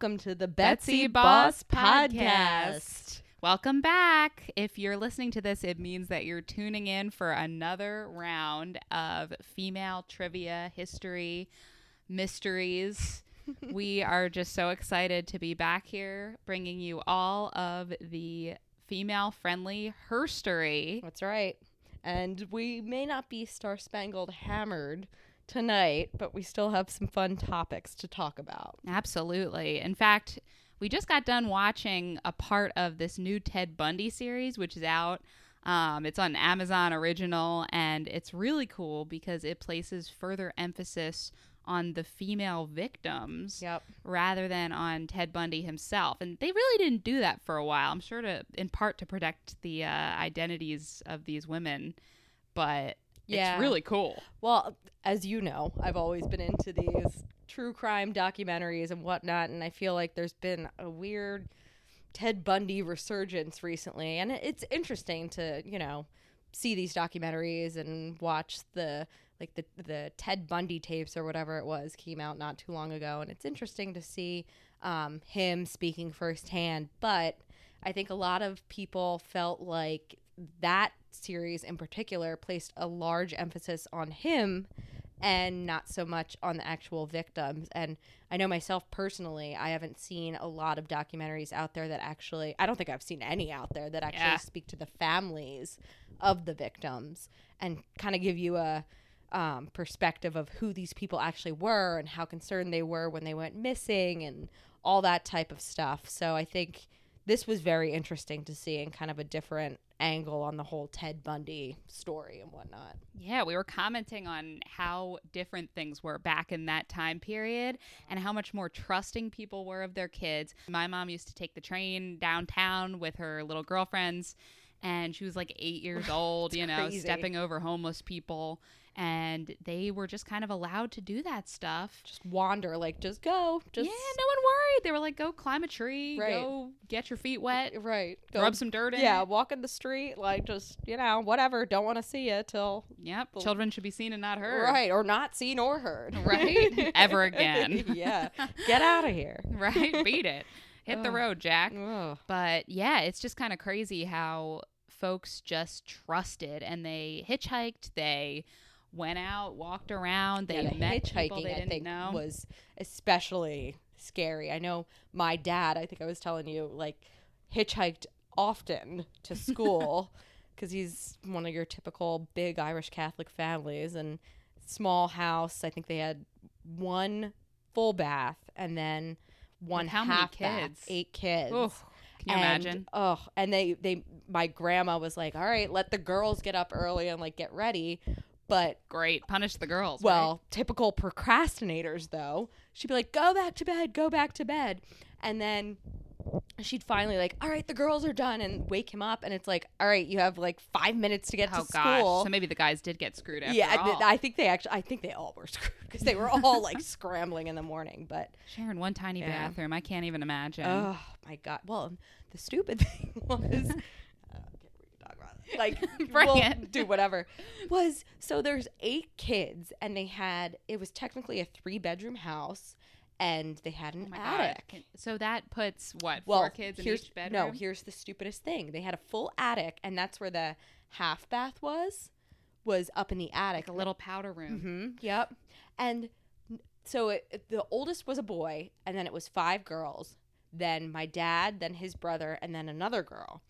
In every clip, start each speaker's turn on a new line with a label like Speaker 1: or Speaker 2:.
Speaker 1: welcome to the Betsy, Boss, Podcast.
Speaker 2: Welcome back. If you're listening to this, it means that you're tuning in for another round of female trivia, history, mysteries. we are just so excited to be back here bringing you all of the female friendly herstory.
Speaker 1: That's right. And we may not be star spangled hammered tonight, but we still have some fun topics to talk about.
Speaker 2: Absolutely. In fact, we just got done watching a part of this new Ted Bundy series, which is out. Um, it's on Amazon Original, and it's really cool because it places further emphasis on the female victims
Speaker 1: Yep.
Speaker 2: rather than on Ted Bundy himself. And they really didn't do that for a while. I'm sure to, in part, to protect the uh, identities of these women, but
Speaker 1: Yeah.
Speaker 2: it's really cool.
Speaker 1: Well, as you know, I've always been into these true crime documentaries and whatnot, and I feel like there's been a weird Ted Bundy resurgence recently, and it's interesting to you know see these documentaries and watch the like the the Ted Bundy tapes or whatever it was came out not too long ago, and it's interesting to see um, him speaking firsthand. But I think a lot of people felt like that series in particular placed a large emphasis on him and not so much on the actual victims. And I know myself personally, I haven't seen a lot of documentaries out there that actually, I don't think I've seen any out there that actually
Speaker 2: Yeah.
Speaker 1: speak to the families of the victims and kind of give you a um, perspective of who these people actually were and how concerned they were when they went missing and all that type of stuff. So I think this was very interesting to see and kind of a different angle on the whole Ted Bundy story and whatnot.
Speaker 2: Yeah, we were commenting on how different things were back in that time period and how much more trusting people were of their kids. My mom used to take the train downtown with her little girlfriends, and she was like eight years old, you know,
Speaker 1: crazy.
Speaker 2: stepping over homeless people. And they were just kind of allowed to do that stuff.
Speaker 1: Just wander, like just go, just
Speaker 2: yeah, no one worried. They were like, go climb a tree,
Speaker 1: Right.
Speaker 2: go get your feet wet,
Speaker 1: right.
Speaker 2: rub some dirt in
Speaker 1: Yeah, walk in the street, like just you know, whatever. Don't want to see you till
Speaker 2: Yep. Children should be seen and not heard.
Speaker 1: right, or not seen or heard.
Speaker 2: Right? Ever again.
Speaker 1: yeah, get out of here.
Speaker 2: right? Beat it. Hit the road, Jack. But yeah, it's just kind of crazy how folks just trusted and they hitchhiked, they went out, walked around, they
Speaker 1: yeah, the
Speaker 2: met people
Speaker 1: hitchhiking.
Speaker 2: they
Speaker 1: I
Speaker 2: didn't
Speaker 1: think
Speaker 2: know.
Speaker 1: was especially scary. I know my dad. I think I was telling you like hitchhiked often to school because he's one of your typical big Irish Catholic families and small house. I think they had one full bath and then one
Speaker 2: how many
Speaker 1: half bath.
Speaker 2: kids?
Speaker 1: Eight kids.
Speaker 2: Oof, can you
Speaker 1: And,
Speaker 2: imagine?
Speaker 1: Oh, and they they my grandma was like, "All right, let the girls get up early and like get ready." But
Speaker 2: Great. Punish the girls.
Speaker 1: well, typical procrastinators though, she'd be like, "Go back to bed, go back to bed," and then she'd finally like, "All right, the girls are done," and wake him up, and it's like, "All right, you have like five minutes to get
Speaker 2: right? Oh
Speaker 1: to
Speaker 2: gosh.
Speaker 1: school."
Speaker 2: So maybe the guys did get screwed after
Speaker 1: yeah,
Speaker 2: all.
Speaker 1: I, think they actually, I think they all were screwed because they were all like scrambling in the morning. But
Speaker 2: Sharing one tiny
Speaker 1: Yeah.
Speaker 2: bathroom. I can't even imagine.
Speaker 1: oh my god! Well, the stupid thing was. uh, I can't really talk about it. Like,
Speaker 2: Bring
Speaker 1: we'll
Speaker 2: it.
Speaker 1: do whatever. Was so there's eight kids, and they had it was technically a three bedroom house, and they had
Speaker 2: Oh
Speaker 1: an
Speaker 2: God.
Speaker 1: attic.
Speaker 2: Can- So that puts what
Speaker 1: Well,
Speaker 2: four kids in each bedroom?
Speaker 1: no. Here's the stupidest thing: they had a full attic, and that's where the half bath was. Was up in the attic,
Speaker 2: like a little powder room.
Speaker 1: Mm-hmm. Yep. And so it- the oldest was a boy, and then it was five girls. Then my dad, then his brother, and then another girl.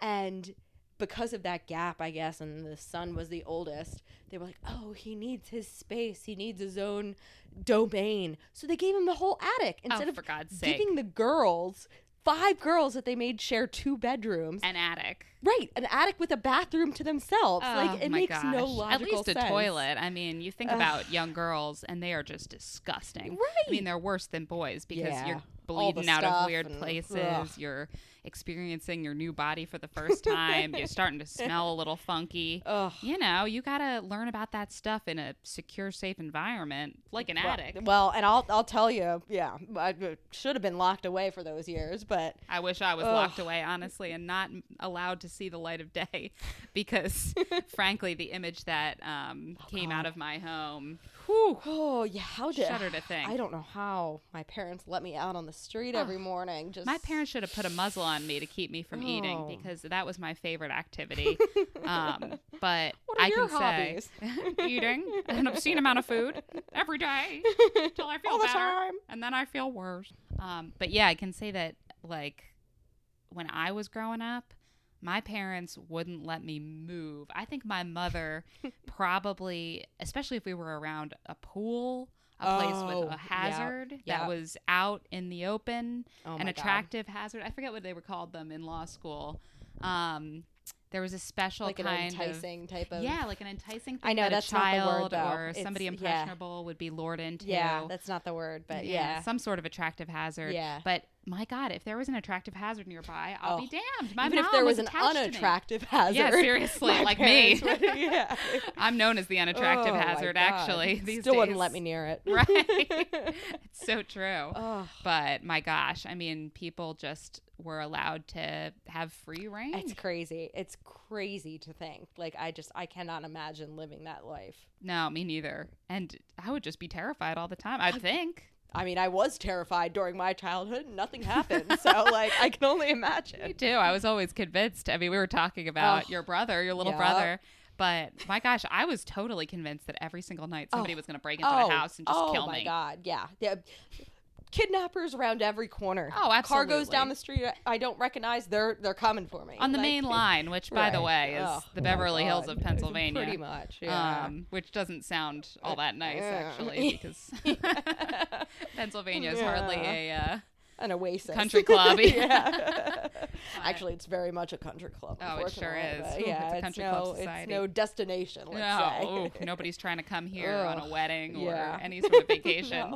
Speaker 1: And because of that gap, I guess, and the son was the oldest, they were like, "Oh, he needs his space. He needs his own domain." So they gave him the whole attic oh, instead
Speaker 2: oh,
Speaker 1: of
Speaker 2: for God's sake.
Speaker 1: giving the girls five girls that they made share two bedrooms.
Speaker 2: An attic.
Speaker 1: right, an attic with a bathroom to themselves.
Speaker 2: Oh,
Speaker 1: like it makes no
Speaker 2: gosh.
Speaker 1: logical
Speaker 2: At least a
Speaker 1: sense.
Speaker 2: toilet. I mean, you think
Speaker 1: Ugh.
Speaker 2: about young girls, and they are just disgusting.
Speaker 1: Right.
Speaker 2: I mean, they're worse than boys because
Speaker 1: Yeah.
Speaker 2: you're bleeding out of weird
Speaker 1: and-
Speaker 2: places.
Speaker 1: ugh.
Speaker 2: You're experiencing your new body for the first time. you're starting to smell a little funky.
Speaker 1: Ugh.
Speaker 2: You know, you gotta learn about that stuff in a secure, safe environment, like an
Speaker 1: Well-
Speaker 2: attic.
Speaker 1: Well, and I'll I'll tell you, yeah, I should have been locked away for those years, but
Speaker 2: I wish I was
Speaker 1: Ugh.
Speaker 2: locked away, honestly, and not allowed to see the light of day, because frankly, the image that um, came out
Speaker 1: Oh,
Speaker 2: of my home Whew.
Speaker 1: Oh yeah, how did
Speaker 2: Shudder to think.
Speaker 1: I don't know how my parents let me out on the street every morning. Just
Speaker 2: My parents should have put a muzzle on me to keep me from eating
Speaker 1: Oh.
Speaker 2: because that was my favorite activity. um, but I can say eating an obscene amount of food every day till I feel
Speaker 1: all the
Speaker 2: better,
Speaker 1: time.
Speaker 2: and then I feel worse. Um, but yeah, I can say that like when I was growing up, my parents wouldn't let me move. I think my mother probably, especially if we were around a pool, a place
Speaker 1: Oh,
Speaker 2: with a hazard
Speaker 1: yep.
Speaker 2: that was out in the open,
Speaker 1: Oh
Speaker 2: an
Speaker 1: my God.
Speaker 2: attractive hazard. I forget what they were called them in law school. Um, there was a special
Speaker 1: like an
Speaker 2: kind
Speaker 1: enticing type
Speaker 2: of
Speaker 1: of
Speaker 2: yeah, like an enticing. Thing
Speaker 1: I know,
Speaker 2: that
Speaker 1: that's
Speaker 2: a
Speaker 1: not the
Speaker 2: child
Speaker 1: word,
Speaker 2: or
Speaker 1: It's-
Speaker 2: somebody
Speaker 1: yeah.
Speaker 2: impressionable would be lured into.
Speaker 1: yeah. That's not the word, but yeah,
Speaker 2: some sort of attractive hazard.
Speaker 1: Yeah.
Speaker 2: But my God, if there was an attractive hazard nearby, I'll
Speaker 1: Oh.
Speaker 2: be damned. My
Speaker 1: even if there was, an unattractive hazard.
Speaker 2: Yeah, seriously, like me.
Speaker 1: would- yeah,
Speaker 2: I'm known as the unattractive
Speaker 1: Oh,
Speaker 2: hazard, actually. These
Speaker 1: still wouldn't let me near it.
Speaker 2: Right. it's so true.
Speaker 1: oh,
Speaker 2: But my gosh, I mean, people just were allowed to have free reign.
Speaker 1: it's crazy. It's crazy to think. Like I just I cannot imagine living that life.
Speaker 2: no, me neither. And I would just be terrified all the time. I think.
Speaker 1: I mean, I was terrified during my childhood. and Nothing happened, so like I can only imagine.
Speaker 2: Me too. I was always convinced. I mean, we were talking about
Speaker 1: Oh.
Speaker 2: your brother, your little
Speaker 1: Yeah.
Speaker 2: brother. But my gosh, I was totally convinced that every single night somebody
Speaker 1: Oh.
Speaker 2: was going to break into
Speaker 1: oh,
Speaker 2: the house and just kill me.
Speaker 1: oh my god, yeah. yeah. Kidnappers around every corner.
Speaker 2: Oh, absolutely.
Speaker 1: Car goes down the street I don't recognize. They're they're coming for me
Speaker 2: On the
Speaker 1: Like,
Speaker 2: main line, which, by the way, is
Speaker 1: Oh,
Speaker 2: the Beverly Hills of Pennsylvania.
Speaker 1: Pretty much, yeah.
Speaker 2: Um, which doesn't sound all that nice,
Speaker 1: Yeah.
Speaker 2: actually, because Pennsylvania is hardly a. Uh,
Speaker 1: An oasis.
Speaker 2: Country club,
Speaker 1: yeah. Actually, it's very much a country club.
Speaker 2: Oh, it sure is. Ooh,
Speaker 1: Yeah,
Speaker 2: it's a country
Speaker 1: no,
Speaker 2: club
Speaker 1: It's
Speaker 2: society.
Speaker 1: no destination. Let's
Speaker 2: no,
Speaker 1: say.
Speaker 2: ooh, nobody's trying to come here on a wedding or
Speaker 1: yeah.
Speaker 2: any sort of vacation,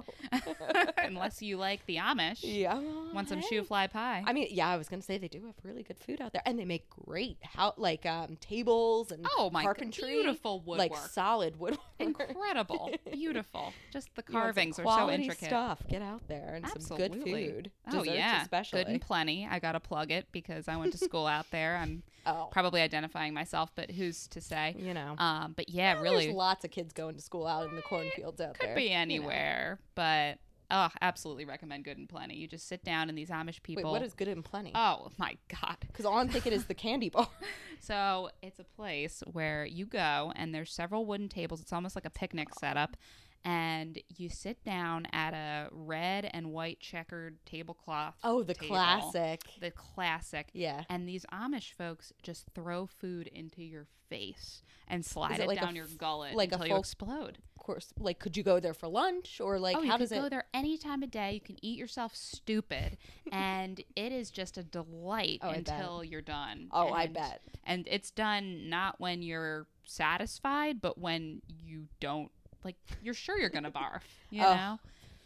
Speaker 2: unless you like the Amish.
Speaker 1: yeah.
Speaker 2: Want some
Speaker 1: hey.
Speaker 2: shoofly pie?
Speaker 1: I mean, yeah, I was gonna say they do have really good food out there, and they make great how like um tables and
Speaker 2: oh my,
Speaker 1: carpentry,
Speaker 2: beautiful woodwork.
Speaker 1: like solid woodwork.
Speaker 2: Incredible, beautiful. Just the
Speaker 1: You want some
Speaker 2: carvings are so intricate.
Speaker 1: Stuff. Get out there and some good
Speaker 2: Absolutely.
Speaker 1: Food.
Speaker 2: Oh yeah,
Speaker 1: especially.
Speaker 2: good and plenty. I gotta plug it because I went to school out there. I'm
Speaker 1: oh,
Speaker 2: probably identifying myself, but who's to say?
Speaker 1: you know.
Speaker 2: Um, but yeah,
Speaker 1: Well,
Speaker 2: really
Speaker 1: There's lots of kids going to school out in the cornfields out
Speaker 2: could
Speaker 1: there.
Speaker 2: Could be
Speaker 1: you know.
Speaker 2: anywhere, but oh, absolutely recommend Good and Plenty. You just sit down and these Amish people.
Speaker 1: Wait, what is good and plenty?
Speaker 2: Oh my god.
Speaker 1: Because all I'm thinking is the candy bar.
Speaker 2: So it's a place where you go and there's several wooden tables. It's almost like a picnic setup. And you sit down at a red and white checkered tablecloth.
Speaker 1: Oh, the
Speaker 2: table.
Speaker 1: classic.
Speaker 2: The classic.
Speaker 1: Yeah.
Speaker 2: And these Amish folks just throw food into your face and slide
Speaker 1: it
Speaker 2: it,
Speaker 1: like
Speaker 2: down your gullet
Speaker 1: like a
Speaker 2: until you explode.
Speaker 1: Of course. Like, could you go there for lunch or like
Speaker 2: oh, you
Speaker 1: how
Speaker 2: can
Speaker 1: does
Speaker 2: go
Speaker 1: it?
Speaker 2: there any time of day. You can eat yourself stupid, and it is just a delight
Speaker 1: Oh,
Speaker 2: until you're done.
Speaker 1: Oh, I bet.
Speaker 2: And it's done not when you're satisfied, but when you don't like. You're sure you're gonna barf. You
Speaker 1: Oh,
Speaker 2: know,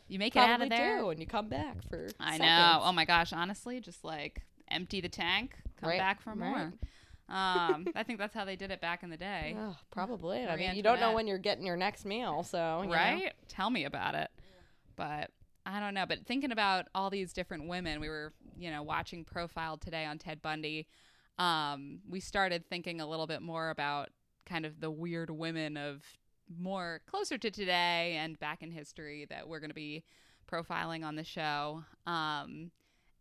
Speaker 2: you make it out of there.
Speaker 1: do, and you come back for.
Speaker 2: I
Speaker 1: seconds.
Speaker 2: know. Oh my gosh, honestly, just like empty the tank, come
Speaker 1: Right,
Speaker 2: back for
Speaker 1: right.
Speaker 2: more. Um, I think that's how they did it back in the day.
Speaker 1: Oh, probably. I mean, you don't know when you're getting your next meal, so you know.
Speaker 2: right? Tell me about it. But I don't know. But thinking about all these different women, we were, you know, watching Profiled today on Ted Bundy. Um, we started thinking a little bit more about kind of the weird women of more closer to today and back in history that we're going to be profiling on the show. Um,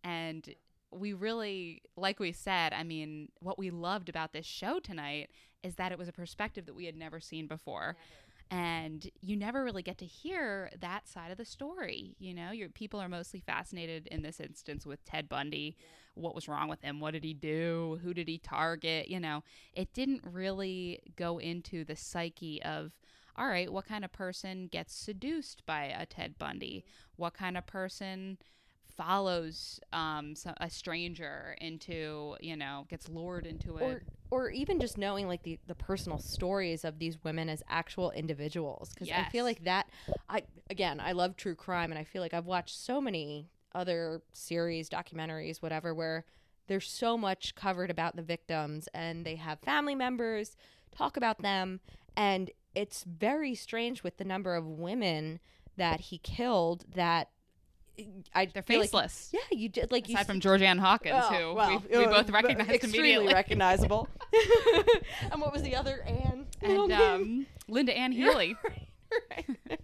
Speaker 2: and we really, like we said, I mean, what we loved about this show tonight is that it was a perspective that we had never seen before. And you never really get to hear that side of the story. You know, your people are mostly fascinated in this instance with Ted Bundy. What was wrong with him? What did he do? Who did he target? You know, it didn't really go into the psyche of, all right, what kind of person gets seduced by a Ted Bundy? What kind of person follows um, a stranger into, you know, gets lured into it?
Speaker 1: Or, or even just knowing like the, the personal stories of these women as actual individuals because I feel like that I again I love true crime and I feel like I've watched so many other series documentaries whatever where there's so much covered about the victims and they have family members talk about them and it's very strange with the number of women that he killed that I
Speaker 2: they're
Speaker 1: feel like-
Speaker 2: faceless.
Speaker 1: yeah, you did like you
Speaker 2: Aside from Georgann Hawkins,
Speaker 1: Oh,
Speaker 2: who
Speaker 1: well,
Speaker 2: we, we
Speaker 1: uh,
Speaker 2: both recognized
Speaker 1: extremely
Speaker 2: immediately.
Speaker 1: recognizable. and what was the other Anne?
Speaker 2: and
Speaker 1: name?
Speaker 2: um, Lynda Ann Healy.
Speaker 1: Right.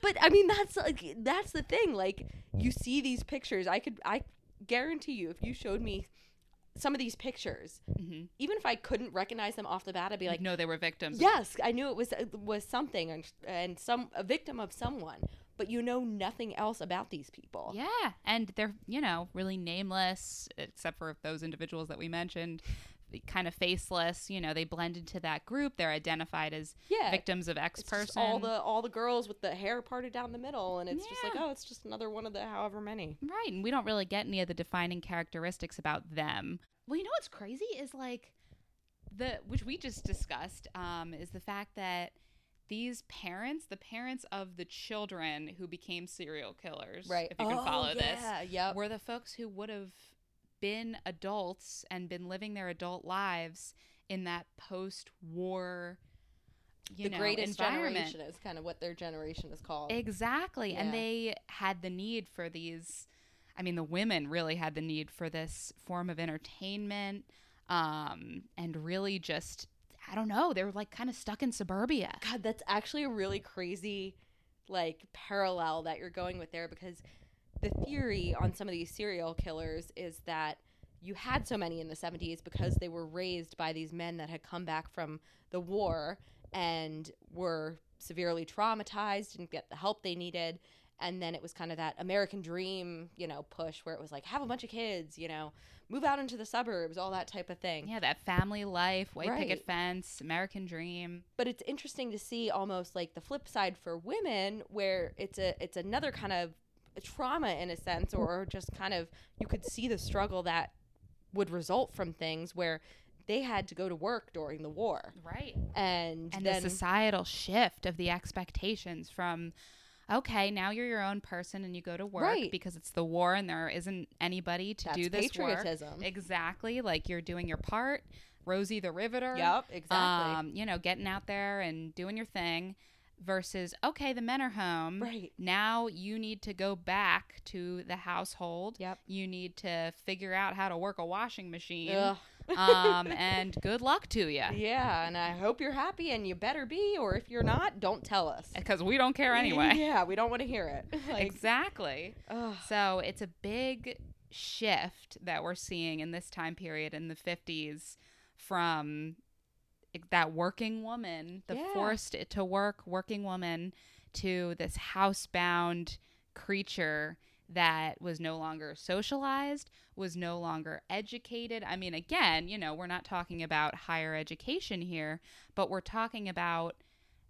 Speaker 1: but I mean that's like that's the thing. Like you see these pictures. I could I guarantee you if you showed me some of these pictures,
Speaker 2: hmm
Speaker 1: even if I couldn't recognize them off the bat, I'd be like,
Speaker 2: Like, no, they were victims.
Speaker 1: yes, I knew it was was something and, and some a victim of someone, but you know nothing else about these people.
Speaker 2: Yeah, and they're you know really nameless, except for those individuals that we mentioned, kind of faceless. You know, they blend into that group. They're identified as
Speaker 1: Yeah.
Speaker 2: victims of x
Speaker 1: it's
Speaker 2: person
Speaker 1: all the all the girls with the hair parted down the middle, and it's just like, oh, it's just another one of the however many.
Speaker 2: Right, and we don't really get any of the defining characteristics about them. Well, you know what's crazy is like the which we just discussed um, is the fact that these parents, the parents of the children who became serial killers,
Speaker 1: Right.
Speaker 2: If you can
Speaker 1: Oh,
Speaker 2: follow this,
Speaker 1: yeah, yep.
Speaker 2: were the folks who would have been adults and been living their adult lives in that post-war, you
Speaker 1: the
Speaker 2: know,
Speaker 1: greatest generation is kind of what their generation is called.
Speaker 2: Exactly. And they had the need for these I mean the women really had the need for this form of entertainment um and really just I don't know, they were like kind of stuck in suburbia.
Speaker 1: God, that's actually a really crazy like parallel that you're going with there because the theory on mm. some of these serial killers is that you had so many in the 70s because they were raised by these men that had come back from the war and were severely traumatized didn't get the help they needed. And then it was kind of that american dream you know push where it was like have a bunch of kids you know move out into the suburbs all that type of thing.
Speaker 2: Yeah, that family life, white picket fence, American dream.
Speaker 1: but it's interesting to see almost like the flip side for women where it's a it's another kind of trauma in a sense or just kind of you could see the struggle that would result from things where they had to go to work during the war
Speaker 2: Right.
Speaker 1: and,
Speaker 2: And
Speaker 1: then
Speaker 2: the societal shift of the expectations from okay, now you're your own person and you go to work
Speaker 1: Right.
Speaker 2: because it's the war and there isn't anybody to
Speaker 1: that's
Speaker 2: do this work.
Speaker 1: patriotism
Speaker 2: Exactly, like you're doing your part. Rosie the Riveter.
Speaker 1: yep exactly
Speaker 2: Um, you know, getting out there and doing your thing versus okay, the men are home.
Speaker 1: right
Speaker 2: Now you need to go back to the household.
Speaker 1: Yep.
Speaker 2: You need to figure out how to work a washing machine. Um, and good luck to you.
Speaker 1: yeah and i hope you're happy and you better be or if you're not don't tell us
Speaker 2: Because we don't care anyway.
Speaker 1: yeah we don't want to hear it like
Speaker 2: exactly.
Speaker 1: ugh.
Speaker 2: So it's a big shift that we're seeing in this time period in the 50s from that working woman, the
Speaker 1: Yeah.
Speaker 2: forced to work working woman, to this housebound creature that was no longer socialized, was no longer educated. I mean, again, you know, we're not talking about higher education here, but we're talking about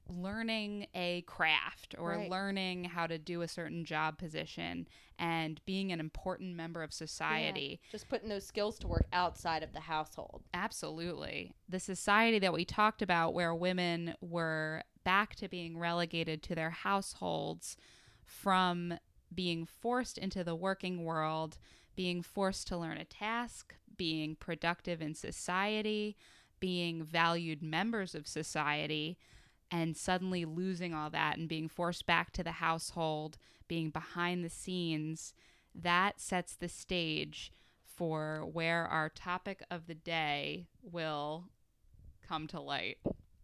Speaker 2: learning a craft or
Speaker 1: Right.
Speaker 2: learning how to do a certain job position and being an important member of society.
Speaker 1: just putting those skills to work outside of the household
Speaker 2: Absolutely. The society that we talked about, where women were back to being relegated to their households from being forced into the working world, being forced to learn a task, being productive in society, being valued members of society, and suddenly losing all that and being forced back to the household, being behind the scenes, that sets the stage for where our topic of the day will come to light.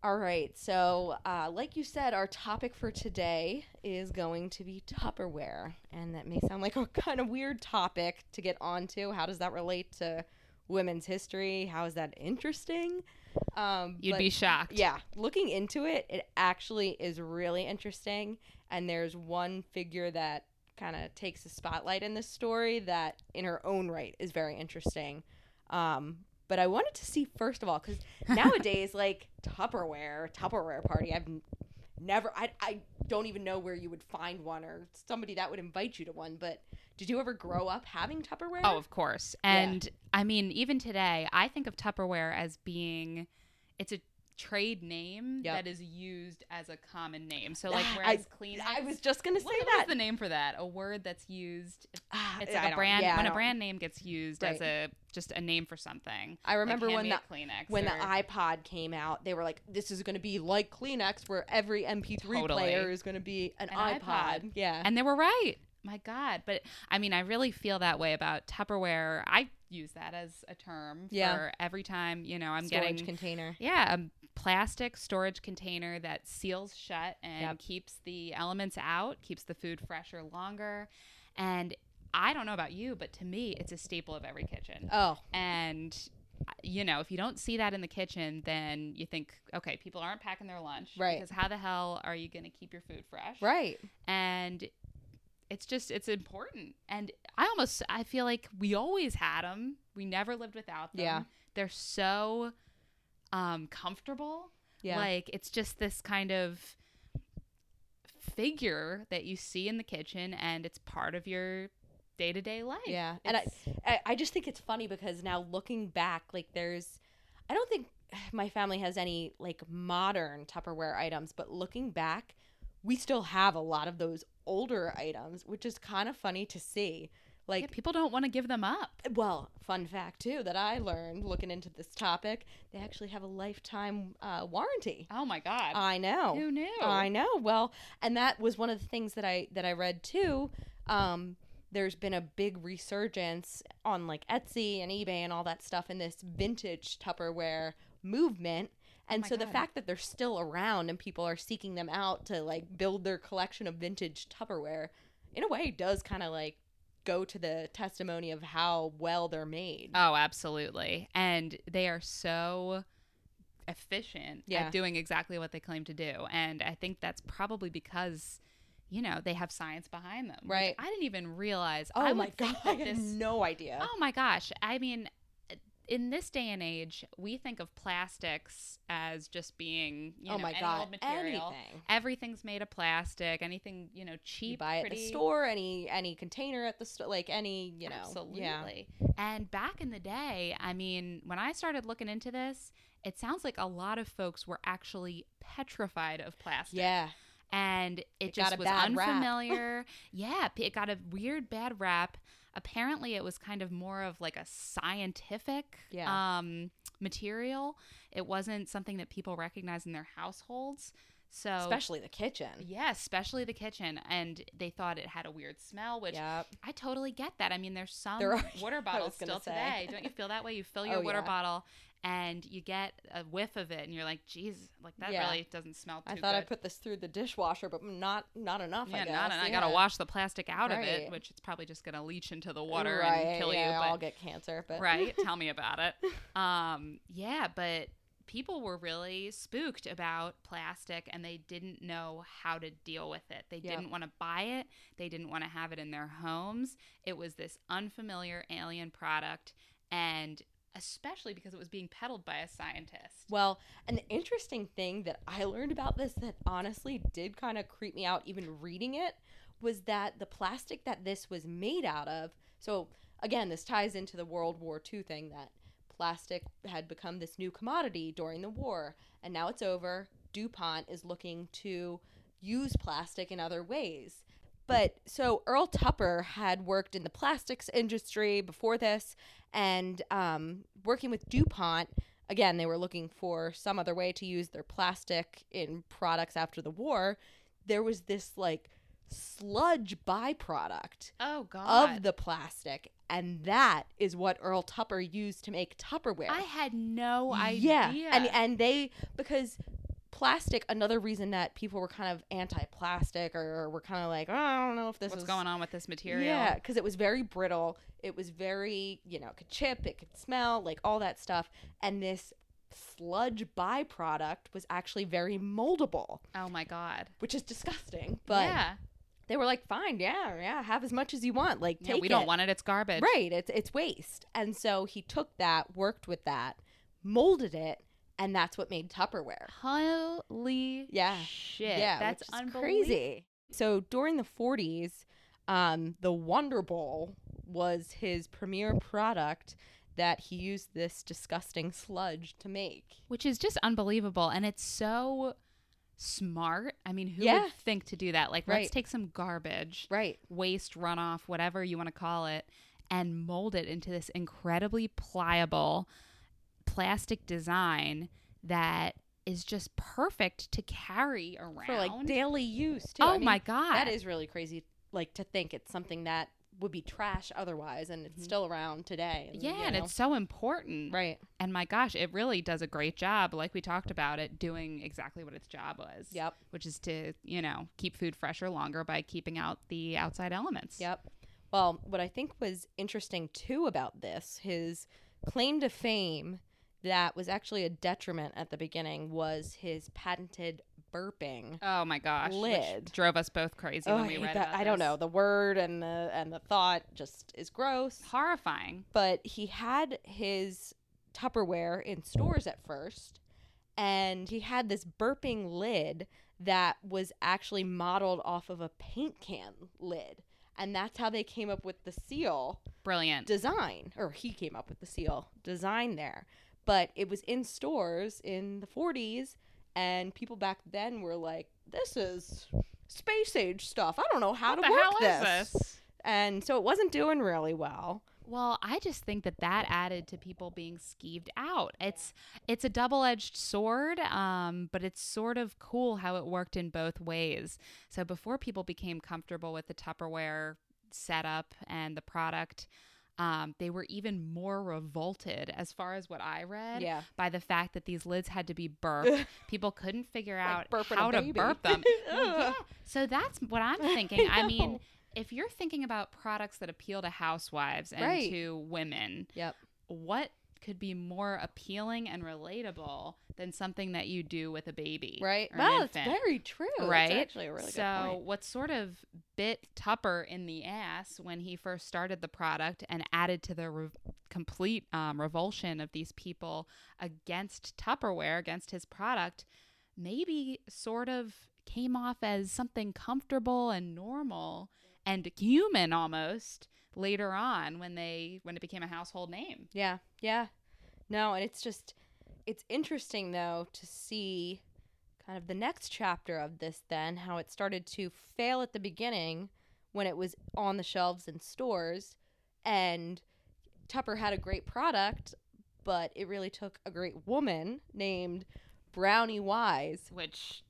Speaker 1: All right. So, uh, like you said, our topic for today is going to be Tupperware. And that may sound like a kind of weird topic to get onto. How does that relate to women's history? How is that interesting? Um,
Speaker 2: You'd
Speaker 1: but-
Speaker 2: be shocked.
Speaker 1: Yeah. Looking into it, it actually is really interesting. And there's one figure that kind of takes the spotlight in this story that, in her own right, is very interesting. Um, but I wanted to see first of all because nowadays, like Tupperware, Tupperware party, I've never, I, I don't even know where you would find one or somebody that would invite you to one. But did you ever grow up having Tupperware?
Speaker 2: Oh, of course. And I mean, even today, I think of Tupperware as being it's a trade name
Speaker 1: Yep.
Speaker 2: that is used as a common name. So like
Speaker 1: Ah,
Speaker 2: whereas
Speaker 1: I,
Speaker 2: Kleenex
Speaker 1: I was just gonna say
Speaker 2: what, what
Speaker 1: that.
Speaker 2: is the name for that? A word that's used
Speaker 1: Ah,
Speaker 2: it's like a brand
Speaker 1: yeah,
Speaker 2: when a brand name gets used as a just a name for something.
Speaker 1: I remember
Speaker 2: like
Speaker 1: when the
Speaker 2: Kleenex
Speaker 1: when the iPod came out, they were like, "This is going to be like Kleenex, where every MP3
Speaker 2: Totally.
Speaker 1: player is going to be an,
Speaker 2: An
Speaker 1: iPod.
Speaker 2: iPod.
Speaker 1: Yeah,
Speaker 2: And they were right. My God. But I mean, I really feel that way about Tupperware. I use that as a term
Speaker 1: Yeah.
Speaker 2: for every time you know I'm
Speaker 1: Storage
Speaker 2: getting
Speaker 1: container.
Speaker 2: yeah a plastic storage container that seals shut and
Speaker 1: Yep.
Speaker 2: keeps the elements out, keeps the food fresher longer, and I don't know about you, but to me, it's a staple of every kitchen.
Speaker 1: Oh,
Speaker 2: And you know, if you don't see that in the kitchen, then you think, okay, people aren't packing their lunch,
Speaker 1: Right.
Speaker 2: Because how the hell are you going to keep your food fresh,
Speaker 1: right.
Speaker 2: And it's just it's important. And I almost I feel like we always had them. We never lived without them.
Speaker 1: Yeah.
Speaker 2: They're so um comfortable.
Speaker 1: Yeah.
Speaker 2: Like it's just this kind of figure that you see in the kitchen and it's part of your day-to-day life.
Speaker 1: Yeah, and I I just think it's funny because now looking back, like there's, I don't think my family has any like modern Tupperware items, but looking back, we still have a lot of those older items, which is kind of funny to see.
Speaker 2: yeah,
Speaker 1: Like,
Speaker 2: people don't want to give them up.
Speaker 1: well, fun fact too that I learned looking into this topic, they actually have a lifetime uh, warranty.
Speaker 2: Oh my god.
Speaker 1: I know.
Speaker 2: Who knew?
Speaker 1: I know. Well, and that was one of the things that I that I read too. Um, there's been a big resurgence on like Etsy and eBay and all that stuff in this vintage Tupperware movement. Oh and
Speaker 2: my
Speaker 1: so the fact that they're still around and people are seeking them out to like build their collection of vintage Tupperware, in a way, does kind of like go to the testimony of how well they're made.
Speaker 2: Oh, absolutely. And they are so efficient
Speaker 1: Yeah.
Speaker 2: at doing exactly what they claim to do. And I think that's probably because, you know, they have science behind them.
Speaker 1: Right.
Speaker 2: I didn't even realize.
Speaker 1: oh
Speaker 2: I
Speaker 1: my god,
Speaker 2: think
Speaker 1: I had no idea.
Speaker 2: Oh my gosh. I mean, in this day and age, we think of plastics as just being, you
Speaker 1: oh
Speaker 2: know,
Speaker 1: my god,
Speaker 2: old material.
Speaker 1: anything.
Speaker 2: Everything's made of plastic. Anything, you know, cheap.
Speaker 1: you buy it at the store, any any container at the store, like any you know,
Speaker 2: Absolutely.
Speaker 1: yeah,
Speaker 2: And back in the day, I mean, when I started looking into this, it sounds like a lot of folks were actually petrified of plastic.
Speaker 1: yeah,
Speaker 2: And it,
Speaker 1: It
Speaker 2: just was unfamiliar. yeah, it got a weird bad rap. Apparently, it was kind of more of like a scientific
Speaker 1: Yeah.
Speaker 2: um, material. It wasn't something that people recognize in their households. So,
Speaker 1: especially the kitchen.
Speaker 2: yeah, especially the kitchen. And they thought it had a weird smell, which
Speaker 1: Yeah,
Speaker 2: I totally get that. I mean, there's some
Speaker 1: There are-
Speaker 2: water bottles still
Speaker 1: say.
Speaker 2: today. Don't you feel that way? You fill your
Speaker 1: Oh,
Speaker 2: water
Speaker 1: yeah.
Speaker 2: bottle and you get a whiff of it, and you're like, "Geez, like that
Speaker 1: Yeah.
Speaker 2: really doesn't smell too
Speaker 1: I thought I
Speaker 2: good."
Speaker 1: put this through the dishwasher, but not not enough.
Speaker 2: yeah,
Speaker 1: I guess.
Speaker 2: not, and I gotta wash the plastic out of it, which it's probably just gonna leach into the water
Speaker 1: right,
Speaker 2: and kill
Speaker 1: yeah,
Speaker 2: you.
Speaker 1: I'll get cancer. But
Speaker 2: right, tell me about it. Um, yeah, but people were really spooked about plastic and they didn't know how to deal with it. They
Speaker 1: Yep.
Speaker 2: didn't want to buy it, they didn't want to have it in their homes. It was this unfamiliar alien product and especially because it was being peddled by a scientist.
Speaker 1: Well, an interesting thing that I learned about this that honestly did kind of creep me out even reading it was that the plastic that this was made out of. So, again, this ties into the World War II thing that plastic had become this new commodity during the war, and now it's over. DuPont is looking to use plastic in other ways. But so Earl Tupper had worked in the plastics industry before this, and um, working with DuPont, again, they were looking for some other way to use their plastic in products after the war. There was this like sludge byproduct
Speaker 2: Oh god.
Speaker 1: of the plastic, and that is what Earl Tupper used to make Tupperware.
Speaker 2: I had no idea.
Speaker 1: Yeah, and and they because plastic. Another reason that people were kind of anti-plastic or were kind of like, oh, I don't know if this
Speaker 2: what's
Speaker 1: is
Speaker 2: going on with this material?
Speaker 1: Yeah, because it was very brittle. It was very, you know, it could chip, it could smell, like all that stuff. And this sludge byproduct was actually very moldable,
Speaker 2: Oh my god.
Speaker 1: which is disgusting. But
Speaker 2: yeah.
Speaker 1: they were like, fine, yeah, yeah, have as much as you want. Like,
Speaker 2: Yeah, we don't
Speaker 1: it.
Speaker 2: want it. It's garbage.
Speaker 1: Right, it's it's waste. And so he took that, worked with that, molded it, and that's what made Tupperware.
Speaker 2: Holy
Speaker 1: Yeah.
Speaker 2: shit.
Speaker 1: Yeah,
Speaker 2: That's
Speaker 1: crazy. So during the 40s, um, the Wonder Bowl was his premier product that he used this disgusting sludge to make.
Speaker 2: Which is just unbelievable. And it's so smart. I mean, who
Speaker 1: Yeah.
Speaker 2: would think to do that? Like,
Speaker 1: Right.
Speaker 2: let's take some garbage,
Speaker 1: Right.
Speaker 2: waste, runoff, whatever you want to call it, and mold it into this incredibly pliable plastic design that is just perfect to carry around.
Speaker 1: For like daily use too.
Speaker 2: oh
Speaker 1: I mean,
Speaker 2: my God.
Speaker 1: That is really crazy like to think it's something that would be trash otherwise, and it's still around today. and,
Speaker 2: Mm-hmm. Yeah,
Speaker 1: you
Speaker 2: and it's so important.
Speaker 1: right.
Speaker 2: And my gosh, it really does a great job, like we talked about it, doing exactly what its job was.
Speaker 1: Yep.
Speaker 2: Which is to, you know, keep food fresher longer by keeping out the outside elements.
Speaker 1: Yep. Well, what I think was interesting too about this, his claim to fame that was actually a detriment at the beginning was his patented burping.
Speaker 2: Oh my gosh.
Speaker 1: Lid.
Speaker 2: drove us both crazy
Speaker 1: Oh,
Speaker 2: when we
Speaker 1: hate
Speaker 2: read
Speaker 1: that. I don't know. The word and the and the thought just is gross.
Speaker 2: Horrifying.
Speaker 1: But he had his Tupperware in stores at first, and he had this burping lid that was actually modeled off of a paint can lid. And that's how they came up with the seal
Speaker 2: Brilliant.
Speaker 1: design, or he came up with the seal design there. But it was in stores in the 40s, and people back then were like, "This is space age stuff. I don't know how
Speaker 2: what
Speaker 1: to
Speaker 2: the
Speaker 1: work
Speaker 2: hell
Speaker 1: this."
Speaker 2: is this?
Speaker 1: And so it wasn't doing really well.
Speaker 2: Well, I just think that that added to people being skeeved out. It's it's a double-edged sword, um, but it's sort of cool how it worked in both ways. So before people became comfortable with the Tupperware setup and the product, um, they were even more revolted, as far as what I read,
Speaker 1: Yeah.
Speaker 2: by the fact that these lids had to be burped. people couldn't figure out
Speaker 1: burping
Speaker 2: how to burp them. Yeah. So that's what I'm thinking. I,
Speaker 1: know.
Speaker 2: mean, if you're thinking about products that appeal to housewives and
Speaker 1: Right.
Speaker 2: to women,
Speaker 1: Yep.
Speaker 2: what could be more appealing and relatable than something that you do with a baby?
Speaker 1: Right. Wow, it's very true. That's
Speaker 2: Right.
Speaker 1: actually a really
Speaker 2: so
Speaker 1: good point.
Speaker 2: what sort of bit Tupper in the ass when he first started the product and added to the re- complete um, revulsion of these people against Tupperware, against his product, maybe sort of came off as something comfortable and normal and human almost later on when they when it became a household name.
Speaker 1: Yeah. Yeah. No, and it's just it's interesting though to see kind of the next chapter of this then how it started to fail at the beginning when it was on the shelves in stores and Tupper had a great product but it really took a great woman named Brownie Wise
Speaker 2: Which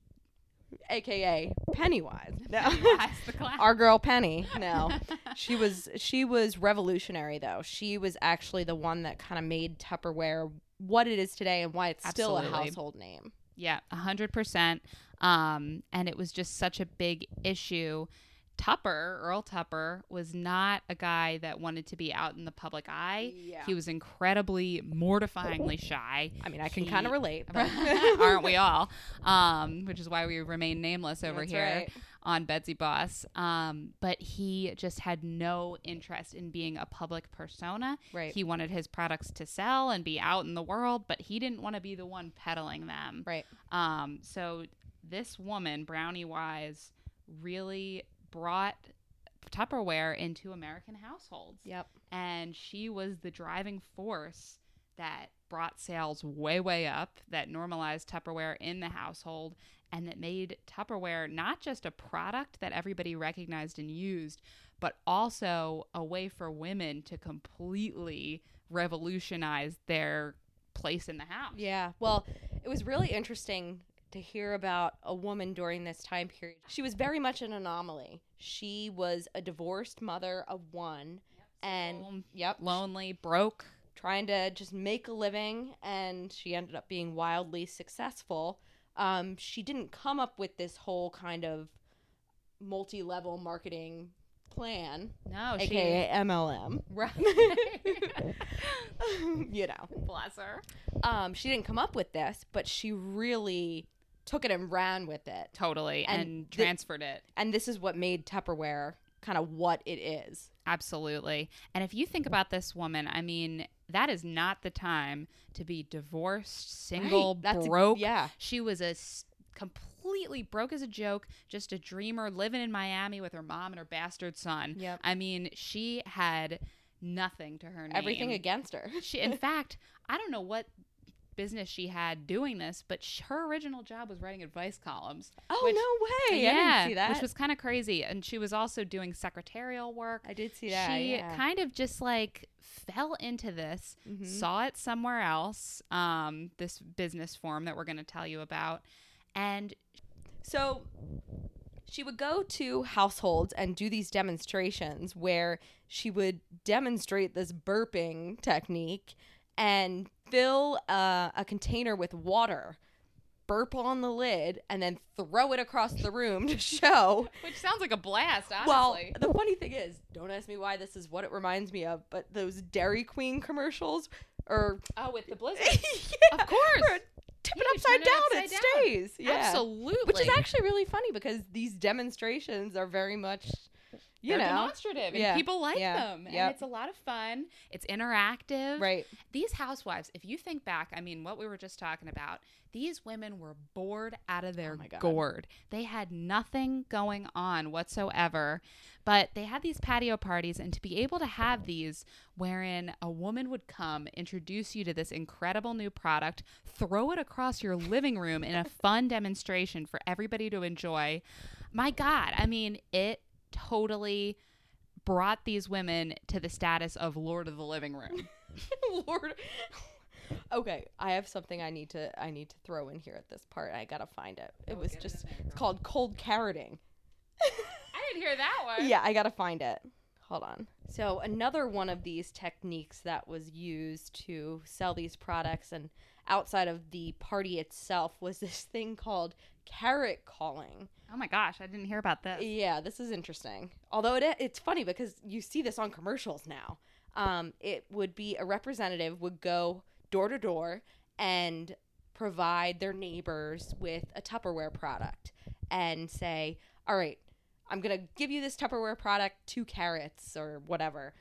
Speaker 1: aka Pennywise. No.
Speaker 2: Pennywise.
Speaker 1: Our girl Penny. No. she was she was revolutionary though. She was actually the one that kind of made Tupperware what it is today and why it's still a household name.
Speaker 2: Yeah, a hundred percent. Um, and it was just such a big issue. Tupper, Earl Tupper, was not a guy that wanted to be out in the public eye.
Speaker 1: Yeah.
Speaker 2: He was incredibly mortifyingly shy.
Speaker 1: I mean, I can kind of relate. But
Speaker 2: Aren't we all? Um, which is why we remain nameless over
Speaker 1: That's
Speaker 2: here
Speaker 1: right.
Speaker 2: on Betsy Boss. Um, but he just had no interest in being a public persona.
Speaker 1: Right.
Speaker 2: He wanted his products to sell and be out in the world, but he didn't want to be the one peddling them.
Speaker 1: Right.
Speaker 2: Um, so this woman, Brownie Wise, really brought Tupperware into American households.
Speaker 1: Yep.
Speaker 2: And she was the driving force that brought sales way, way up, that normalized Tupperware in the household, and that made Tupperware not just a product that everybody recognized and used, but also a way for women to completely revolutionize their place in the house.
Speaker 1: Yeah. Well, it was really interesting to hear about a woman during this time period. She was very much an anomaly. She was a divorced mother of one and
Speaker 2: Lone-
Speaker 1: yep,
Speaker 2: lonely, broke.
Speaker 1: trying to just make a living and she ended up being wildly successful um, she didn't come up with this whole kind of multi-level marketing plan
Speaker 2: No,
Speaker 1: aka mlm
Speaker 2: she right.
Speaker 1: you know
Speaker 2: Bless her.
Speaker 1: um, she didn't come up with this but she really took it and ran with it
Speaker 2: Totally,
Speaker 1: And
Speaker 2: and,
Speaker 1: the-
Speaker 2: transferred it.
Speaker 1: and this is what made tupperware kind of what it is
Speaker 2: Absolutely. And if you think about this woman, I mean, that is not the time to be divorced, single,
Speaker 1: Right. That's-
Speaker 2: broke.
Speaker 1: yeah
Speaker 2: She was a s- completely broke as a joke, just a dreamer living in Miami with her mom and her bastard son.
Speaker 1: Yep.
Speaker 2: I mean, she had nothing to her name.
Speaker 1: everything against her
Speaker 2: She, in fact, I don't know what business she had doing this, but sh- her original job was writing advice columns.
Speaker 1: oh
Speaker 2: which-
Speaker 1: no way i
Speaker 2: yeah,
Speaker 1: didn't see that
Speaker 2: which was kind of crazy. And she was also doing secretarial work.
Speaker 1: i did see that
Speaker 2: she
Speaker 1: yeah.
Speaker 2: kind of just like fell into this,
Speaker 1: Mhm.
Speaker 2: saw it somewhere else, um, this business form that we're going to tell you about, and
Speaker 1: So she would go to households and do these demonstrations where she would demonstrate this burping technique and fill uh, a container with water burp on the lid and then throw it across the room to show
Speaker 2: Which sounds like a blast,
Speaker 1: well, the funny thing is, don't ask me why this is what it reminds me of, but those Dairy Queen commercials or
Speaker 2: oh, with the blizzard.
Speaker 1: yeah,
Speaker 2: Of course.
Speaker 1: Tip it upside
Speaker 2: turn it
Speaker 1: down,
Speaker 2: upside
Speaker 1: it
Speaker 2: down.
Speaker 1: stays. Yeah.
Speaker 2: Absolutely.
Speaker 1: Which is actually really funny because these demonstrations are very much, you
Speaker 2: They're
Speaker 1: know,
Speaker 2: demonstrative and people like
Speaker 1: Yeah.
Speaker 2: them. And it's a lot of fun. It's interactive.
Speaker 1: right?
Speaker 2: These housewives, if you think back, I mean, what we were just talking about, these women were bored out of their
Speaker 1: Oh
Speaker 2: gourd. They had nothing going on whatsoever, but they had these patio parties, and to be able to have these wherein a woman would come, introduce you to this incredible new product, throw it across your living room in a fun demonstration for everybody to enjoy. My God, I mean, it totally brought these women to the status of Lord of the Living Room.
Speaker 1: Lord. Okay, I have something I need to I need to throw in here at this part. I gotta find it. It oh, was
Speaker 2: get it
Speaker 1: just
Speaker 2: there,
Speaker 1: it's called cold carroting.
Speaker 2: I didn't hear that one.
Speaker 1: Yeah, I gotta find it. Hold on. So another one of these techniques that was used to sell these products and outside of the party itself was this thing called carrot calling.
Speaker 2: Oh my gosh, I didn't hear about this.
Speaker 1: Yeah, this is interesting. Although it it's funny because you see this on commercials now. Um, it would be a representative would go door to door and provide their neighbors with a Tupperware product and say, "All right, I'm gonna give you this Tupperware product, two carrots or whatever.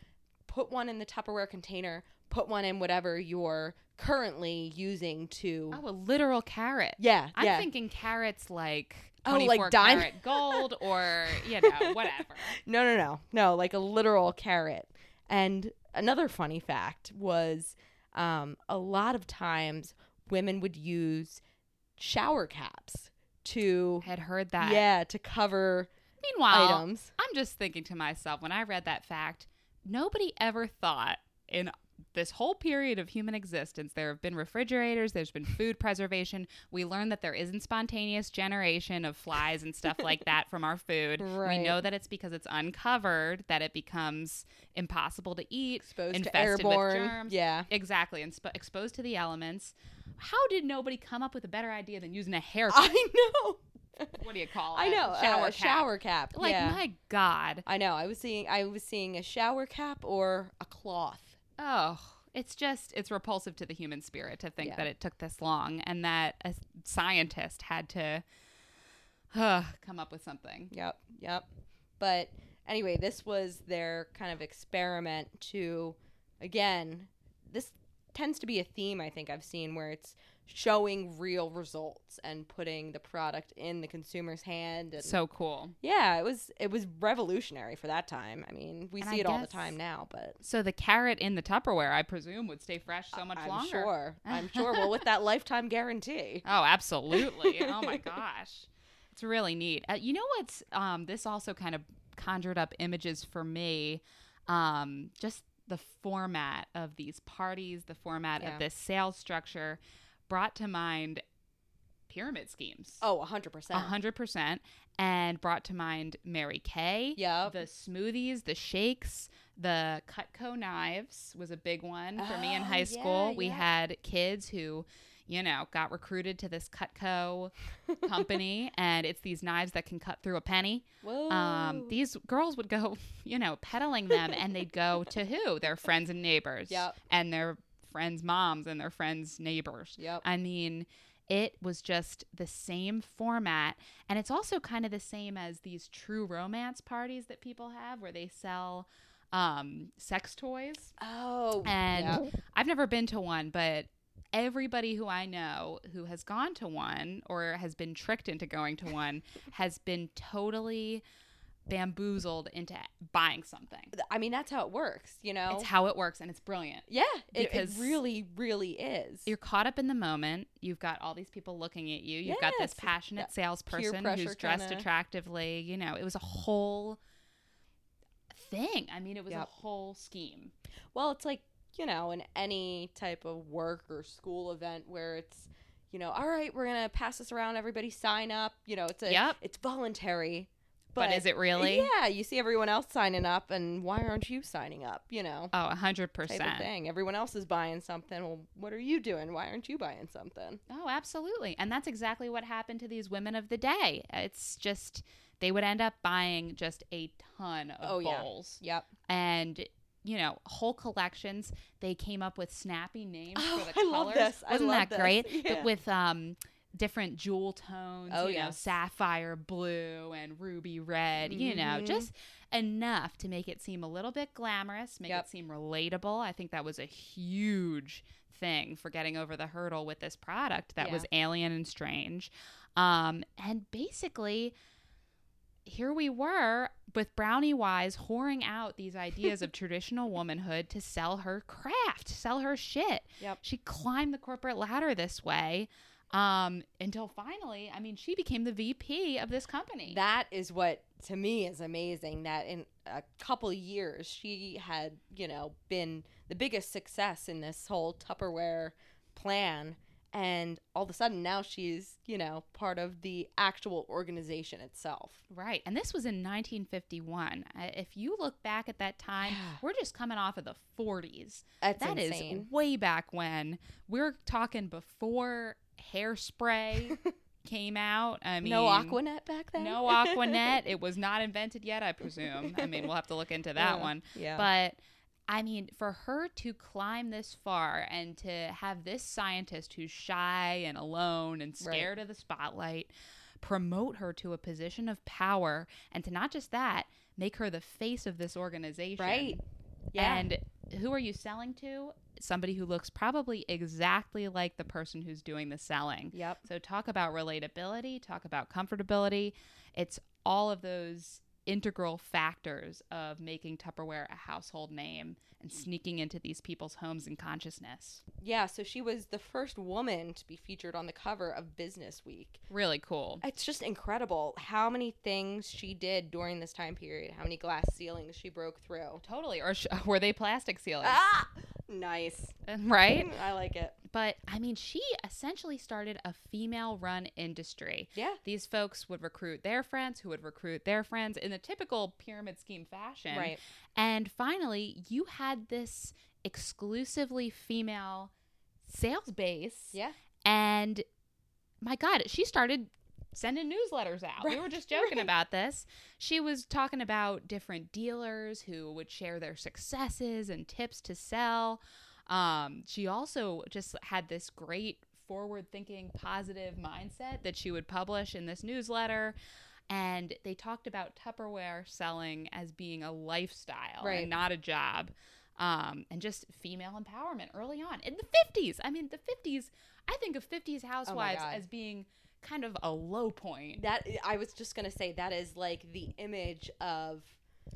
Speaker 1: Put one in the Tupperware container. Put one in whatever you're currently using to."
Speaker 2: Oh, a literal carrot.
Speaker 1: Yeah,
Speaker 2: I'm
Speaker 1: yeah.
Speaker 2: thinking carrots like
Speaker 1: Oh, like
Speaker 2: diamond gold or, you know, whatever.
Speaker 1: No, no, no. No, like a literal carrot. And another funny fact was um, a lot of times women would use shower caps to
Speaker 2: I had heard that.
Speaker 1: yeah, to cover
Speaker 2: Meanwhile,
Speaker 1: items.
Speaker 2: I'm just thinking to myself when I read that fact, nobody ever thought in this whole period of human existence there have been refrigerators, there's been food preservation. We learned that there isn't spontaneous generation of flies and stuff like that from our food. We know that it's because it's uncovered that it becomes impossible to eat,
Speaker 1: Exposed to
Speaker 2: infested
Speaker 1: airborne.
Speaker 2: with germs.
Speaker 1: Yeah.
Speaker 2: Exactly, and sp- exposed to the elements. How did nobody come up with a better idea than using a hair?
Speaker 1: I know.
Speaker 2: what do you call it?
Speaker 1: I know.
Speaker 2: Shower uh,
Speaker 1: a
Speaker 2: cap.
Speaker 1: shower cap.
Speaker 2: Like
Speaker 1: yeah.
Speaker 2: my God.
Speaker 1: I know. I was seeing I was seeing a shower cap or a cloth.
Speaker 2: Oh, it's just it's repulsive to the human spirit to think
Speaker 1: Yeah.
Speaker 2: that it took this long and that a scientist had to uh, come up with something.
Speaker 1: Yep, yep. But anyway, this was their kind of experiment to, again, this tends to be a theme I think I've seen where it's showing real results and putting the product in the consumer's hand. And
Speaker 2: So cool.
Speaker 1: yeah, it was it was revolutionary for that time. I mean, we
Speaker 2: And
Speaker 1: see
Speaker 2: I
Speaker 1: it all the time now, but
Speaker 2: So the carrot in the Tupperware, I presume, would stay fresh so much
Speaker 1: I'm
Speaker 2: longer.
Speaker 1: sure. I'm sure. Well, with that lifetime guarantee.
Speaker 2: Oh, absolutely. oh my gosh. It's really neat. Uh, you know what's um this also kind of conjured up images for me um just the format of these parties, the format
Speaker 1: Yeah.
Speaker 2: of this sales structure brought to mind pyramid schemes.
Speaker 1: Oh, 100%.
Speaker 2: A hundred percent, and brought to mind Mary Kay.
Speaker 1: Yep.
Speaker 2: The smoothies, the shakes, the Cutco knives was a big one for me in
Speaker 1: Oh,
Speaker 2: high school.
Speaker 1: yeah,
Speaker 2: we
Speaker 1: yeah.
Speaker 2: had kids who, you know, got recruited to this Cutco company, and it's these knives that can cut through a penny.
Speaker 1: Whoa.
Speaker 2: Um, these girls would go, you know, peddling them, and they'd go to who? Their friends and neighbors.
Speaker 1: Yep.
Speaker 2: And their friends' moms and their friends' neighbors.
Speaker 1: Yep.
Speaker 2: I mean, it was just the same format. And it's also kind of the same as these true romance parties that people have where they sell um, sex toys.
Speaker 1: oh.
Speaker 2: And
Speaker 1: yep.
Speaker 2: I've never been to one, but everybody who I know who has gone to one or has been tricked into going to one has been totally bamboozled into buying something.
Speaker 1: I mean, that's how it works, you know?
Speaker 2: It's how it works and it's brilliant.
Speaker 1: Yeah, it, it really, really is.
Speaker 2: You're caught up in the moment. You've got all these people looking at you. You've got this passionate
Speaker 1: That
Speaker 2: salesperson who's dressed
Speaker 1: kinda-
Speaker 2: attractively. You know, it was a whole thing. I mean, it was a whole scheme.
Speaker 1: Well, it's like, you know, in any type of work or school event where it's, you know, all right, we're going to pass this around, everybody sign up. You know, it's a
Speaker 2: Yep.
Speaker 1: it's voluntary,
Speaker 2: But, is it really?
Speaker 1: Yeah, you see everyone else signing up, and why aren't you signing up? You know,
Speaker 2: Oh, a hundred percent.
Speaker 1: thing. Everyone else is buying something. Well, what are you doing? Why aren't you buying something?
Speaker 2: Oh, absolutely. And that's exactly what happened to these women of the day. It's just they would end up buying just a ton of
Speaker 1: Oh, yeah.
Speaker 2: bowls.
Speaker 1: Yep.
Speaker 2: And you know, whole collections. They came up with snappy names
Speaker 1: Oh,
Speaker 2: for the
Speaker 1: I love
Speaker 2: colors.
Speaker 1: this. I
Speaker 2: Wasn't
Speaker 1: love
Speaker 2: that
Speaker 1: this.
Speaker 2: great?
Speaker 1: Yeah.
Speaker 2: But with um different jewel tones,
Speaker 1: Oh,
Speaker 2: you know, sapphire blue and ruby red, you know,
Speaker 1: Mhm.
Speaker 2: just enough to make it seem a little bit glamorous, make
Speaker 1: Yep.
Speaker 2: it seem relatable. I think that was a huge thing for getting over the hurdle with this product that
Speaker 1: Yeah.
Speaker 2: was alien and strange. Um, and basically, here we were with Brownie Wise whoring out these ideas of traditional womanhood to sell her craft, sell her shit.
Speaker 1: Yep.
Speaker 2: She climbed the corporate ladder this way um, until finally, I mean, she became the VP of this company.
Speaker 1: That is what to me is amazing. That in a couple years she had, you know, been the biggest success in this whole Tupperware plan, and all of a sudden now she's, you know, part of the actual organization itself.
Speaker 2: Right. And this was in 1951. Uh, If you look back at that time, we're just coming off of the 40s.
Speaker 1: That's
Speaker 2: That is way back when. We're talking before hairspray came out. I mean,
Speaker 1: no Aquanet back then.
Speaker 2: No Aquanet. it was not invented yet, I presume. I mean, we'll have to look into that
Speaker 1: Yeah.
Speaker 2: one.
Speaker 1: Yeah.
Speaker 2: But I mean, for her to climb this far and to have this scientist who's shy and alone and
Speaker 1: Right.
Speaker 2: scared of the spotlight promote her to a position of power and to not just that, make her the face of this organization.
Speaker 1: right. Yeah.
Speaker 2: And who are you selling to? Somebody who looks probably exactly like the person who's doing the selling.
Speaker 1: yep.
Speaker 2: So talk about relatability, talk about comfortability. It's all of those integral factors of making Tupperware a household name and sneaking into these people's homes and consciousness.
Speaker 1: Yeah. So she was the first woman to be featured on the cover of Business Week.
Speaker 2: Really cool.
Speaker 1: It's just incredible how many things she did during this time period, how many glass ceilings she broke through.
Speaker 2: Totally. Or sh- were they plastic ceilings?
Speaker 1: Ah! Nice.
Speaker 2: Right?
Speaker 1: I like it.
Speaker 2: But I mean, she essentially started a female run industry.
Speaker 1: Yeah.
Speaker 2: These folks would recruit their friends, who would recruit their friends in the typical pyramid scheme fashion.
Speaker 1: Right.
Speaker 2: And finally, you had this exclusively female sales base.
Speaker 1: Yeah.
Speaker 2: And my God, she started sending newsletters out. We were just joking
Speaker 1: right.
Speaker 2: about this. She was talking about different dealers who would share their successes and tips to sell. Um, she also just had this great forward thinking, positive mindset that she would publish in this newsletter. And they talked about Tupperware selling as being a lifestyle
Speaker 1: Right.
Speaker 2: and not a job. Um, and just female empowerment early on in the 50s. I mean, the 50s, I think of 50s housewives
Speaker 1: God.
Speaker 2: as being kind of a low point.
Speaker 1: That I was just gonna say that is like the image of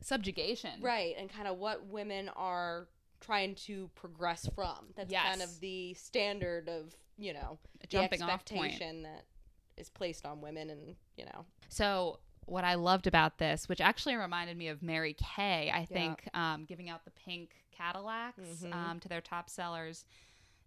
Speaker 2: Subjugation.
Speaker 1: right and kind of what women are trying to progress from. That's kind of the standard of you know
Speaker 2: A
Speaker 1: the
Speaker 2: jumping off point.
Speaker 1: expectation that is placed on women, and you know
Speaker 2: So what I loved about this, which actually reminded me of Mary Kay, I think, um, giving out the pink Cadillacs
Speaker 1: Mhm.
Speaker 2: um, to their top sellers.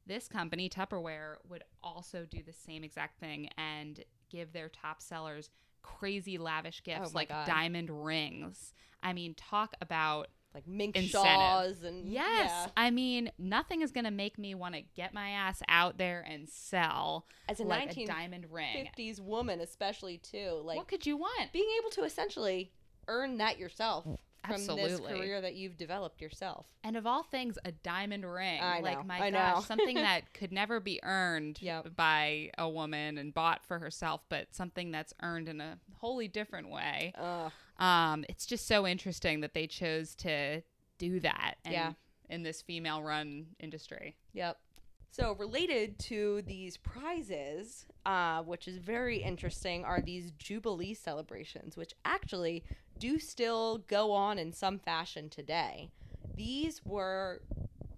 Speaker 2: This company, Tupperware, would also do the same exact thing and give their top sellers crazy lavish oh gifts
Speaker 1: Oh
Speaker 2: like
Speaker 1: God.
Speaker 2: diamond rings. I mean, talk about
Speaker 1: like mink
Speaker 2: Incentive.
Speaker 1: shaws and
Speaker 2: yes. I mean, nothing is going to make me want to get my ass out there and sell
Speaker 1: as a
Speaker 2: like a
Speaker 1: nineteen
Speaker 2: diamond ring.
Speaker 1: fifties woman, especially too, like
Speaker 2: what could you want?
Speaker 1: being able to essentially earn that yourself from this
Speaker 2: Absolutely.
Speaker 1: career that you've developed yourself.
Speaker 2: And of all things, a diamond ring.
Speaker 1: I
Speaker 2: like
Speaker 1: know,
Speaker 2: my
Speaker 1: I
Speaker 2: gosh,
Speaker 1: know.
Speaker 2: something that could never be earned
Speaker 1: Yep.
Speaker 2: by a woman and bought for herself, but something that's earned in a wholly different way.
Speaker 1: Ugh.
Speaker 2: Um, it's just so interesting that they chose to do that. in-
Speaker 1: Yeah.
Speaker 2: In this female-run industry.
Speaker 1: Yep. So related to these prizes, uh, which is very interesting, are these Jubilee celebrations, which actually do still go on in some fashion today. These were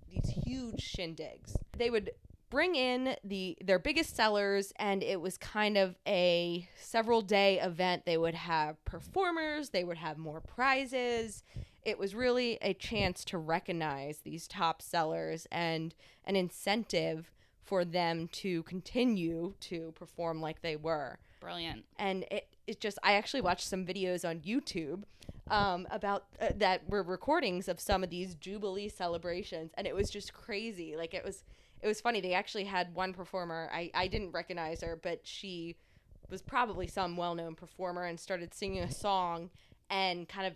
Speaker 1: these huge shindigs. They would bring in the their biggest sellers and it was kind of a several day event they would have performers they would have more prizes it was really a chance to recognize these top sellers and an incentive for them to continue to perform like they were
Speaker 2: Brilliant.
Speaker 1: and it, it just i actually watched some videos on youtube um, about uh, that were recordings of some of these jubilee celebrations and it was just crazy like it was it was funny they actually had one performer i, I didn't recognize her but she was probably some well-known performer and started singing a song and kind of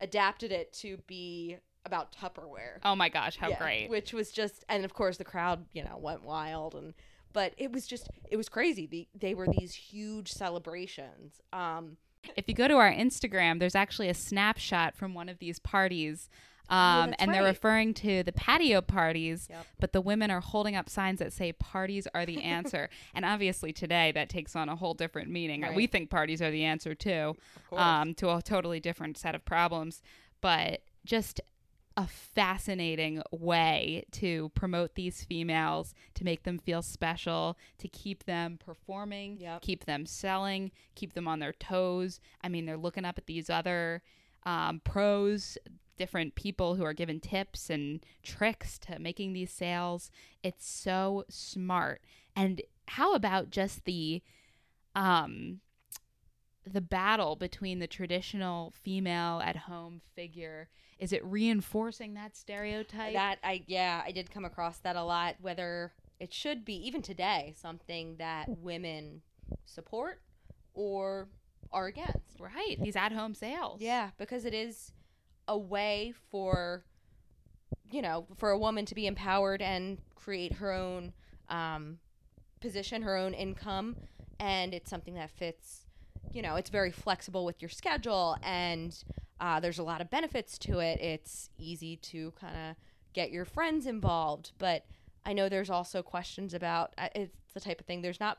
Speaker 1: adapted it to be about tupperware
Speaker 2: Oh my gosh, how
Speaker 1: yeah,
Speaker 2: great.
Speaker 1: Which was just, and of course the crowd, you know, went wild, and but it was just, it was crazy. The, they were these huge celebrations. Um,
Speaker 2: If you go to our Instagram, there's actually a snapshot from one of these parties. Um,
Speaker 1: that's
Speaker 2: and they're referring to the patio parties,
Speaker 1: Yep.
Speaker 2: but the women are holding up signs that say parties are the answer. and obviously, today that takes on a whole different meaning.
Speaker 1: Right.
Speaker 2: We think parties are the answer too, um, to a totally different set of problems. But just a fascinating way to promote these females, to make them feel special, to keep them performing,
Speaker 1: Yep.
Speaker 2: keep them selling, keep them on their toes. I mean, they're looking up at these other um, pros, different people who are given tips and tricks to making these sales. It's so smart. And how about just the um the battle between the traditional female at home figure is it reinforcing that stereotype
Speaker 1: that I, yeah, I did come across that a lot. Whether it should be even today something that women support or are against.
Speaker 2: right these at home sales
Speaker 1: Yeah, because it is a way for you know for a woman to be empowered and create her own um, position, her own income, and it's something that fits. You know, it's very flexible with your schedule, and uh, there's a lot of benefits to it. It's easy to kind of get your friends involved, but I know there's also questions about uh, it's the type of thing. There's not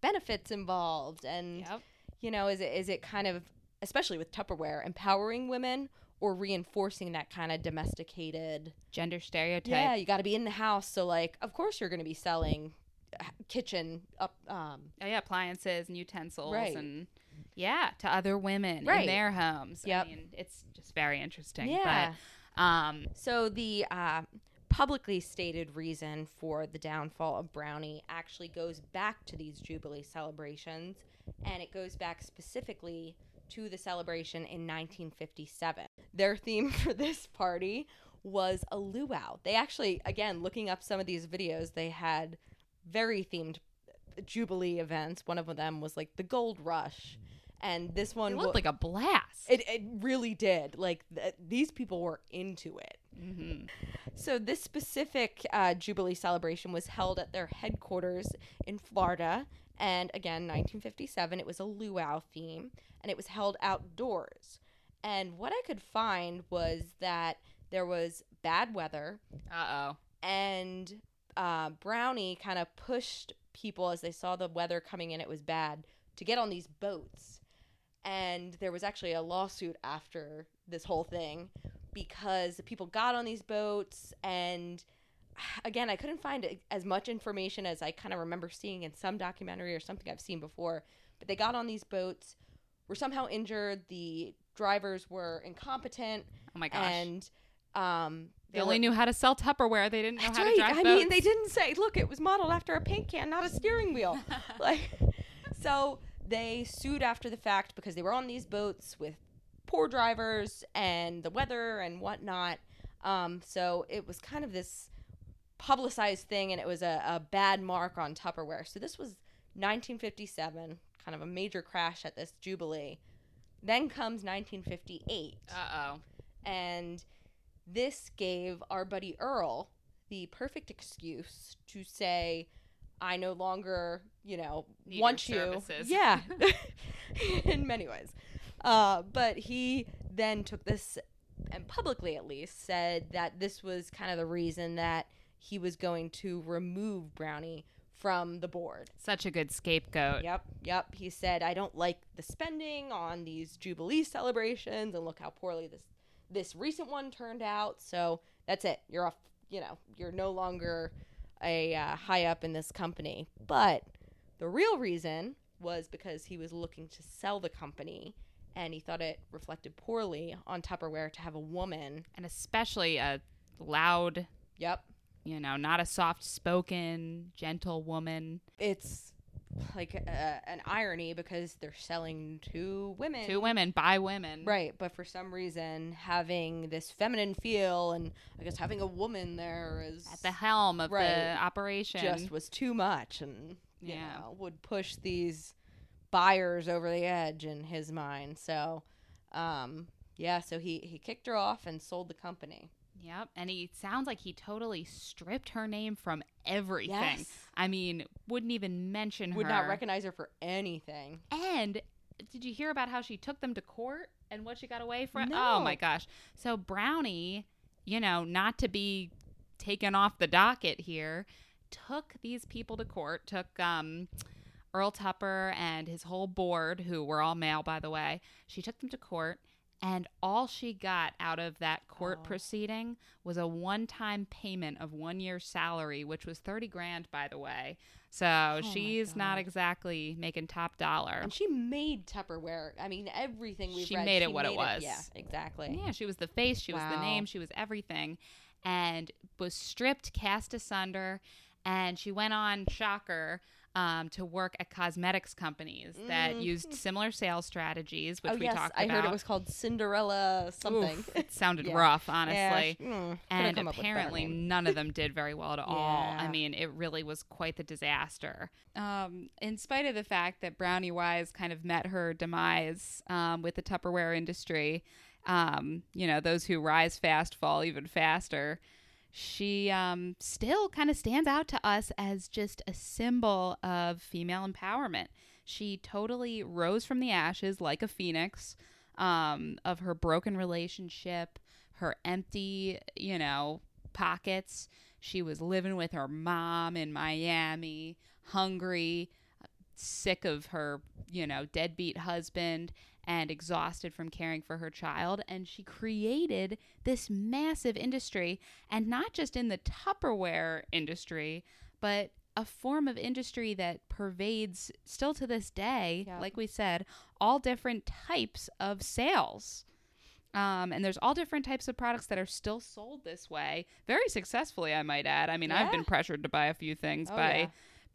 Speaker 1: benefits involved, and
Speaker 2: yep
Speaker 1: you know is it is it kind of especially with tupperware empowering women or reinforcing that kind of domesticated
Speaker 2: gender stereotype
Speaker 1: yeah you got to be in the house so like of course you're going to be selling uh, kitchen up um
Speaker 2: oh yeah appliances and utensils
Speaker 1: Right.
Speaker 2: and yeah to other women in their homes.
Speaker 1: Yep.
Speaker 2: i mean it's just very interesting
Speaker 1: yeah.
Speaker 2: but um
Speaker 1: so the uh, publicly stated reason for the downfall of brownie actually goes back to these jubilee celebrations and it goes back specifically to the celebration in 1957 their theme for this party was a luau. They actually again looking up some of these videos they had very themed jubilee events. One of them was like the gold rush and this one
Speaker 2: it looked like a blast
Speaker 1: it, it really did like th- these people were into it
Speaker 2: hmm
Speaker 1: so this specific uh, Jubilee celebration was held at their headquarters in Florida, and again, 1957. It was a luau theme, and it was held outdoors. And what I could find was that there was bad weather,
Speaker 2: uh-oh
Speaker 1: and uh, Brownie kind of pushed people as they saw the weather coming in. It was bad to get on these boats, and there was actually a lawsuit after this whole thing because people got on these boats and again i couldn't find as much information as i kind of remember seeing in some documentary or something i've seen before but they got on these boats were somehow injured the drivers were incompetent
Speaker 2: oh my gosh
Speaker 1: and um
Speaker 2: they
Speaker 1: there
Speaker 2: only
Speaker 1: were-
Speaker 2: knew how to sell tupperware they didn't know
Speaker 1: that's
Speaker 2: how
Speaker 1: right.
Speaker 2: to drive
Speaker 1: I mean, they didn't say, look, it was modeled after a paint can, not a steering wheel. like, so they sued after the fact because they were on these boats with poor drivers and the weather and whatnot. Um, so it was kind of this publicized thing, and it was a, a bad mark on Tupperware. So this was 1957, kind of a major crash at this jubilee. Then comes 1958
Speaker 2: uh-oh
Speaker 1: and this gave our buddy Earl the perfect excuse to say, I no longer, you know,
Speaker 2: Need
Speaker 1: want you.
Speaker 2: services.
Speaker 1: Yeah, in many ways. Uh, but he then took this, and publicly at least, said that this was kind of the reason that he was going to remove Brownie from the board.
Speaker 2: such a good scapegoat
Speaker 1: Yep, yep. He said, "I don't like the spending on these jubilee celebrations, and look how poorly this this recent one turned out. So that's it. You're off. You know, you're no longer a uh, high up in this company. But the real reason was because he was looking to sell the company." And he thought it reflected poorly on Tupperware to have a woman.
Speaker 2: and especially a loud
Speaker 1: Yep.
Speaker 2: you know not a soft spoken gentle woman
Speaker 1: It's like uh, an irony because they're selling to women.
Speaker 2: To women by women.
Speaker 1: Right, but for some reason, having this feminine feel and I guess having a woman there is
Speaker 2: At the helm of
Speaker 1: Right.
Speaker 2: the operation.
Speaker 1: just was too much, and you
Speaker 2: Yeah.
Speaker 1: know would push these buyers over the edge in his mind. So, um, yeah, so he he kicked her off and sold the company.
Speaker 2: Yep. And he sounds like he totally stripped her name from everything.
Speaker 1: Yes.
Speaker 2: I mean, wouldn't even mention her.
Speaker 1: Would
Speaker 2: her.
Speaker 1: not recognize her for anything.
Speaker 2: And did you hear about how she took them to court and what she got away from?
Speaker 1: No.
Speaker 2: Oh my gosh. So Brownie, you know, not to be taken off the docket here, took these people to court, took um Earl Tupper and his whole board, who were all male by the way. She took them to court and all she got out of that court
Speaker 1: Oh.
Speaker 2: proceeding was a one-time payment of one year's salary, which was 30 grand by the way. So oh
Speaker 1: my
Speaker 2: she's not exactly making top dollar.
Speaker 1: And she made Tupperware. I mean, everything we've
Speaker 2: She
Speaker 1: read,
Speaker 2: made it what it was.
Speaker 1: Yeah, exactly.
Speaker 2: Yeah, she was the face, she was the name, she was everything, and was stripped, cast asunder, and she went on Shocker um, to work at cosmetics companies that
Speaker 1: Mm.
Speaker 2: used similar sales strategies, which
Speaker 1: oh
Speaker 2: we
Speaker 1: yes,
Speaker 2: talked
Speaker 1: I
Speaker 2: about.
Speaker 1: I heard it was called Cinderella something.
Speaker 2: Oof, it sounded
Speaker 1: Yeah.
Speaker 2: rough, honestly.
Speaker 1: sh- mm,
Speaker 2: and
Speaker 1: come up with a better
Speaker 2: apparently none of them did very well at all. I mean, it really was quite the disaster. Um, in spite of the fact that Brownie Wise kind of met her demise um, with the Tupperware industry, um, you know, those who rise fast fall even faster. She um, still kind of stands out to us as just a symbol of female empowerment. She totally rose from the ashes like a phoenix um, of her broken relationship, her empty, you know, pockets. She was living with her mom in Miami, hungry, sick of her, you know, deadbeat husband and exhausted from caring for her child. And she created this massive industry, and not just in the Tupperware industry, but a form of industry that pervades still to this day,
Speaker 1: Yep.
Speaker 2: like we said, all different types of sales. Um, and there's all different types of products that are still sold this way, very successfully, I might add. I mean, I've been pressured to buy a few things
Speaker 1: Oh,
Speaker 2: by
Speaker 1: yeah.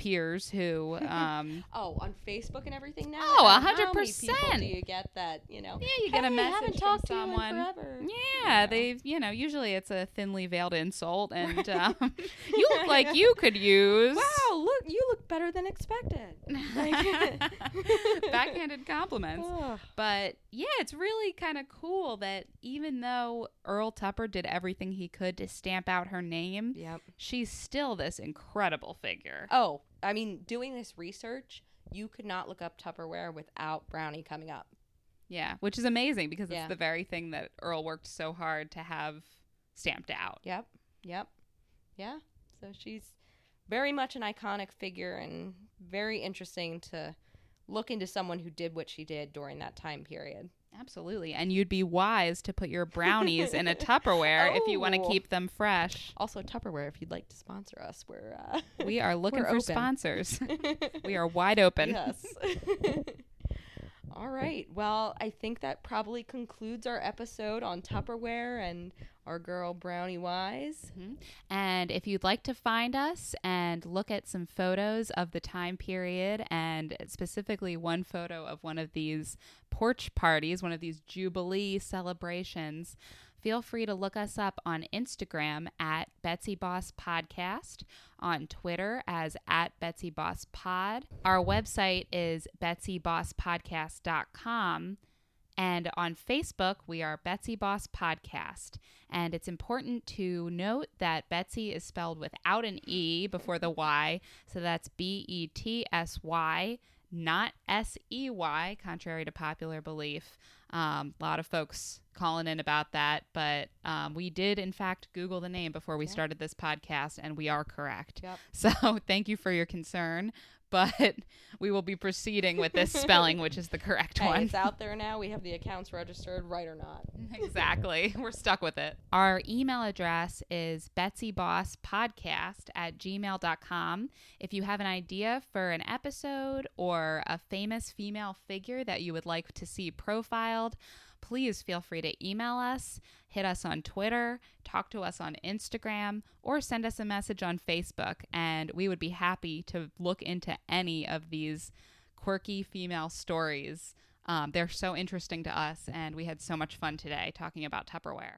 Speaker 2: Peers who, um,
Speaker 1: Oh, on Facebook and everything now.
Speaker 2: Oh, a hundred
Speaker 1: how many people
Speaker 2: percent.
Speaker 1: Do you get that? You know.
Speaker 2: yeah, you get a message
Speaker 1: haven't
Speaker 2: from
Speaker 1: talked to you in
Speaker 2: someone.
Speaker 1: forever."
Speaker 2: Yeah,
Speaker 1: know.
Speaker 2: they've, you know, usually it's a thinly veiled insult, and um, you look like you could use.
Speaker 1: Wow, look, you look better than expected. Like-
Speaker 2: Backhanded compliments. But yeah, it's really kind of cool that even though Earl Tupper did everything he could to stamp out her name,
Speaker 1: Yep.
Speaker 2: she's still this incredible figure.
Speaker 1: Oh, I mean, doing this research, you could not look up Tupperware without Brownie coming up.
Speaker 2: Yeah, which is amazing because
Speaker 1: Yeah.
Speaker 2: it's the very thing that Earl worked so hard to have stamped out.
Speaker 1: Yep. Yep. Yeah. So she's very much an iconic figure and very interesting to look into someone who did what she did during that time period.
Speaker 2: Absolutely. And you'd be wise to put your brownies in a Tupperware if you want to
Speaker 1: Oh.
Speaker 2: keep them fresh.
Speaker 1: Also, Tupperware, if you'd like to sponsor us, we're uh,
Speaker 2: We are looking for
Speaker 1: open.
Speaker 2: sponsors. we are wide open.
Speaker 1: Yes. All right. Well, I think that probably concludes our episode on Tupperware and our girl Brownie Wise. Mm-hmm.
Speaker 2: And if you'd like to find us and look at some photos of the time period, and specifically one photo of one of these porch parties, one of these Jubilee celebrations, feel free to look us up on Instagram at Betsy Boss Podcast, on Twitter as at Betsy Boss Pod. Our website is betsybosspodcast.com. And on Facebook, we are Betsy Boss Podcast. And it's important to note that Betsy is spelled without an E before the Y. So that's B E T S Y, not S E Y, contrary to popular belief. Um, a lot of folks calling in about that. But um, we did, in fact, Google the name before we started this podcast, and we are correct.
Speaker 1: Yep.
Speaker 2: So thank you for your concern. But we will be proceeding with this spelling, which is the correct
Speaker 1: Hey,
Speaker 2: one.
Speaker 1: it's out there now. We have the accounts registered, right or not.
Speaker 2: exactly. We're stuck with it. Our email address is betsybosspodcast at gmail.com. If you have an idea for an episode or a famous female figure that you would like to see profiled, please feel free to email us, hit us on Twitter, talk to us on Instagram, or send us a message on Facebook. And we would be happy to look into any of these quirky female stories. Um, they're so interesting to us, and we had so much fun today talking about Tupperware.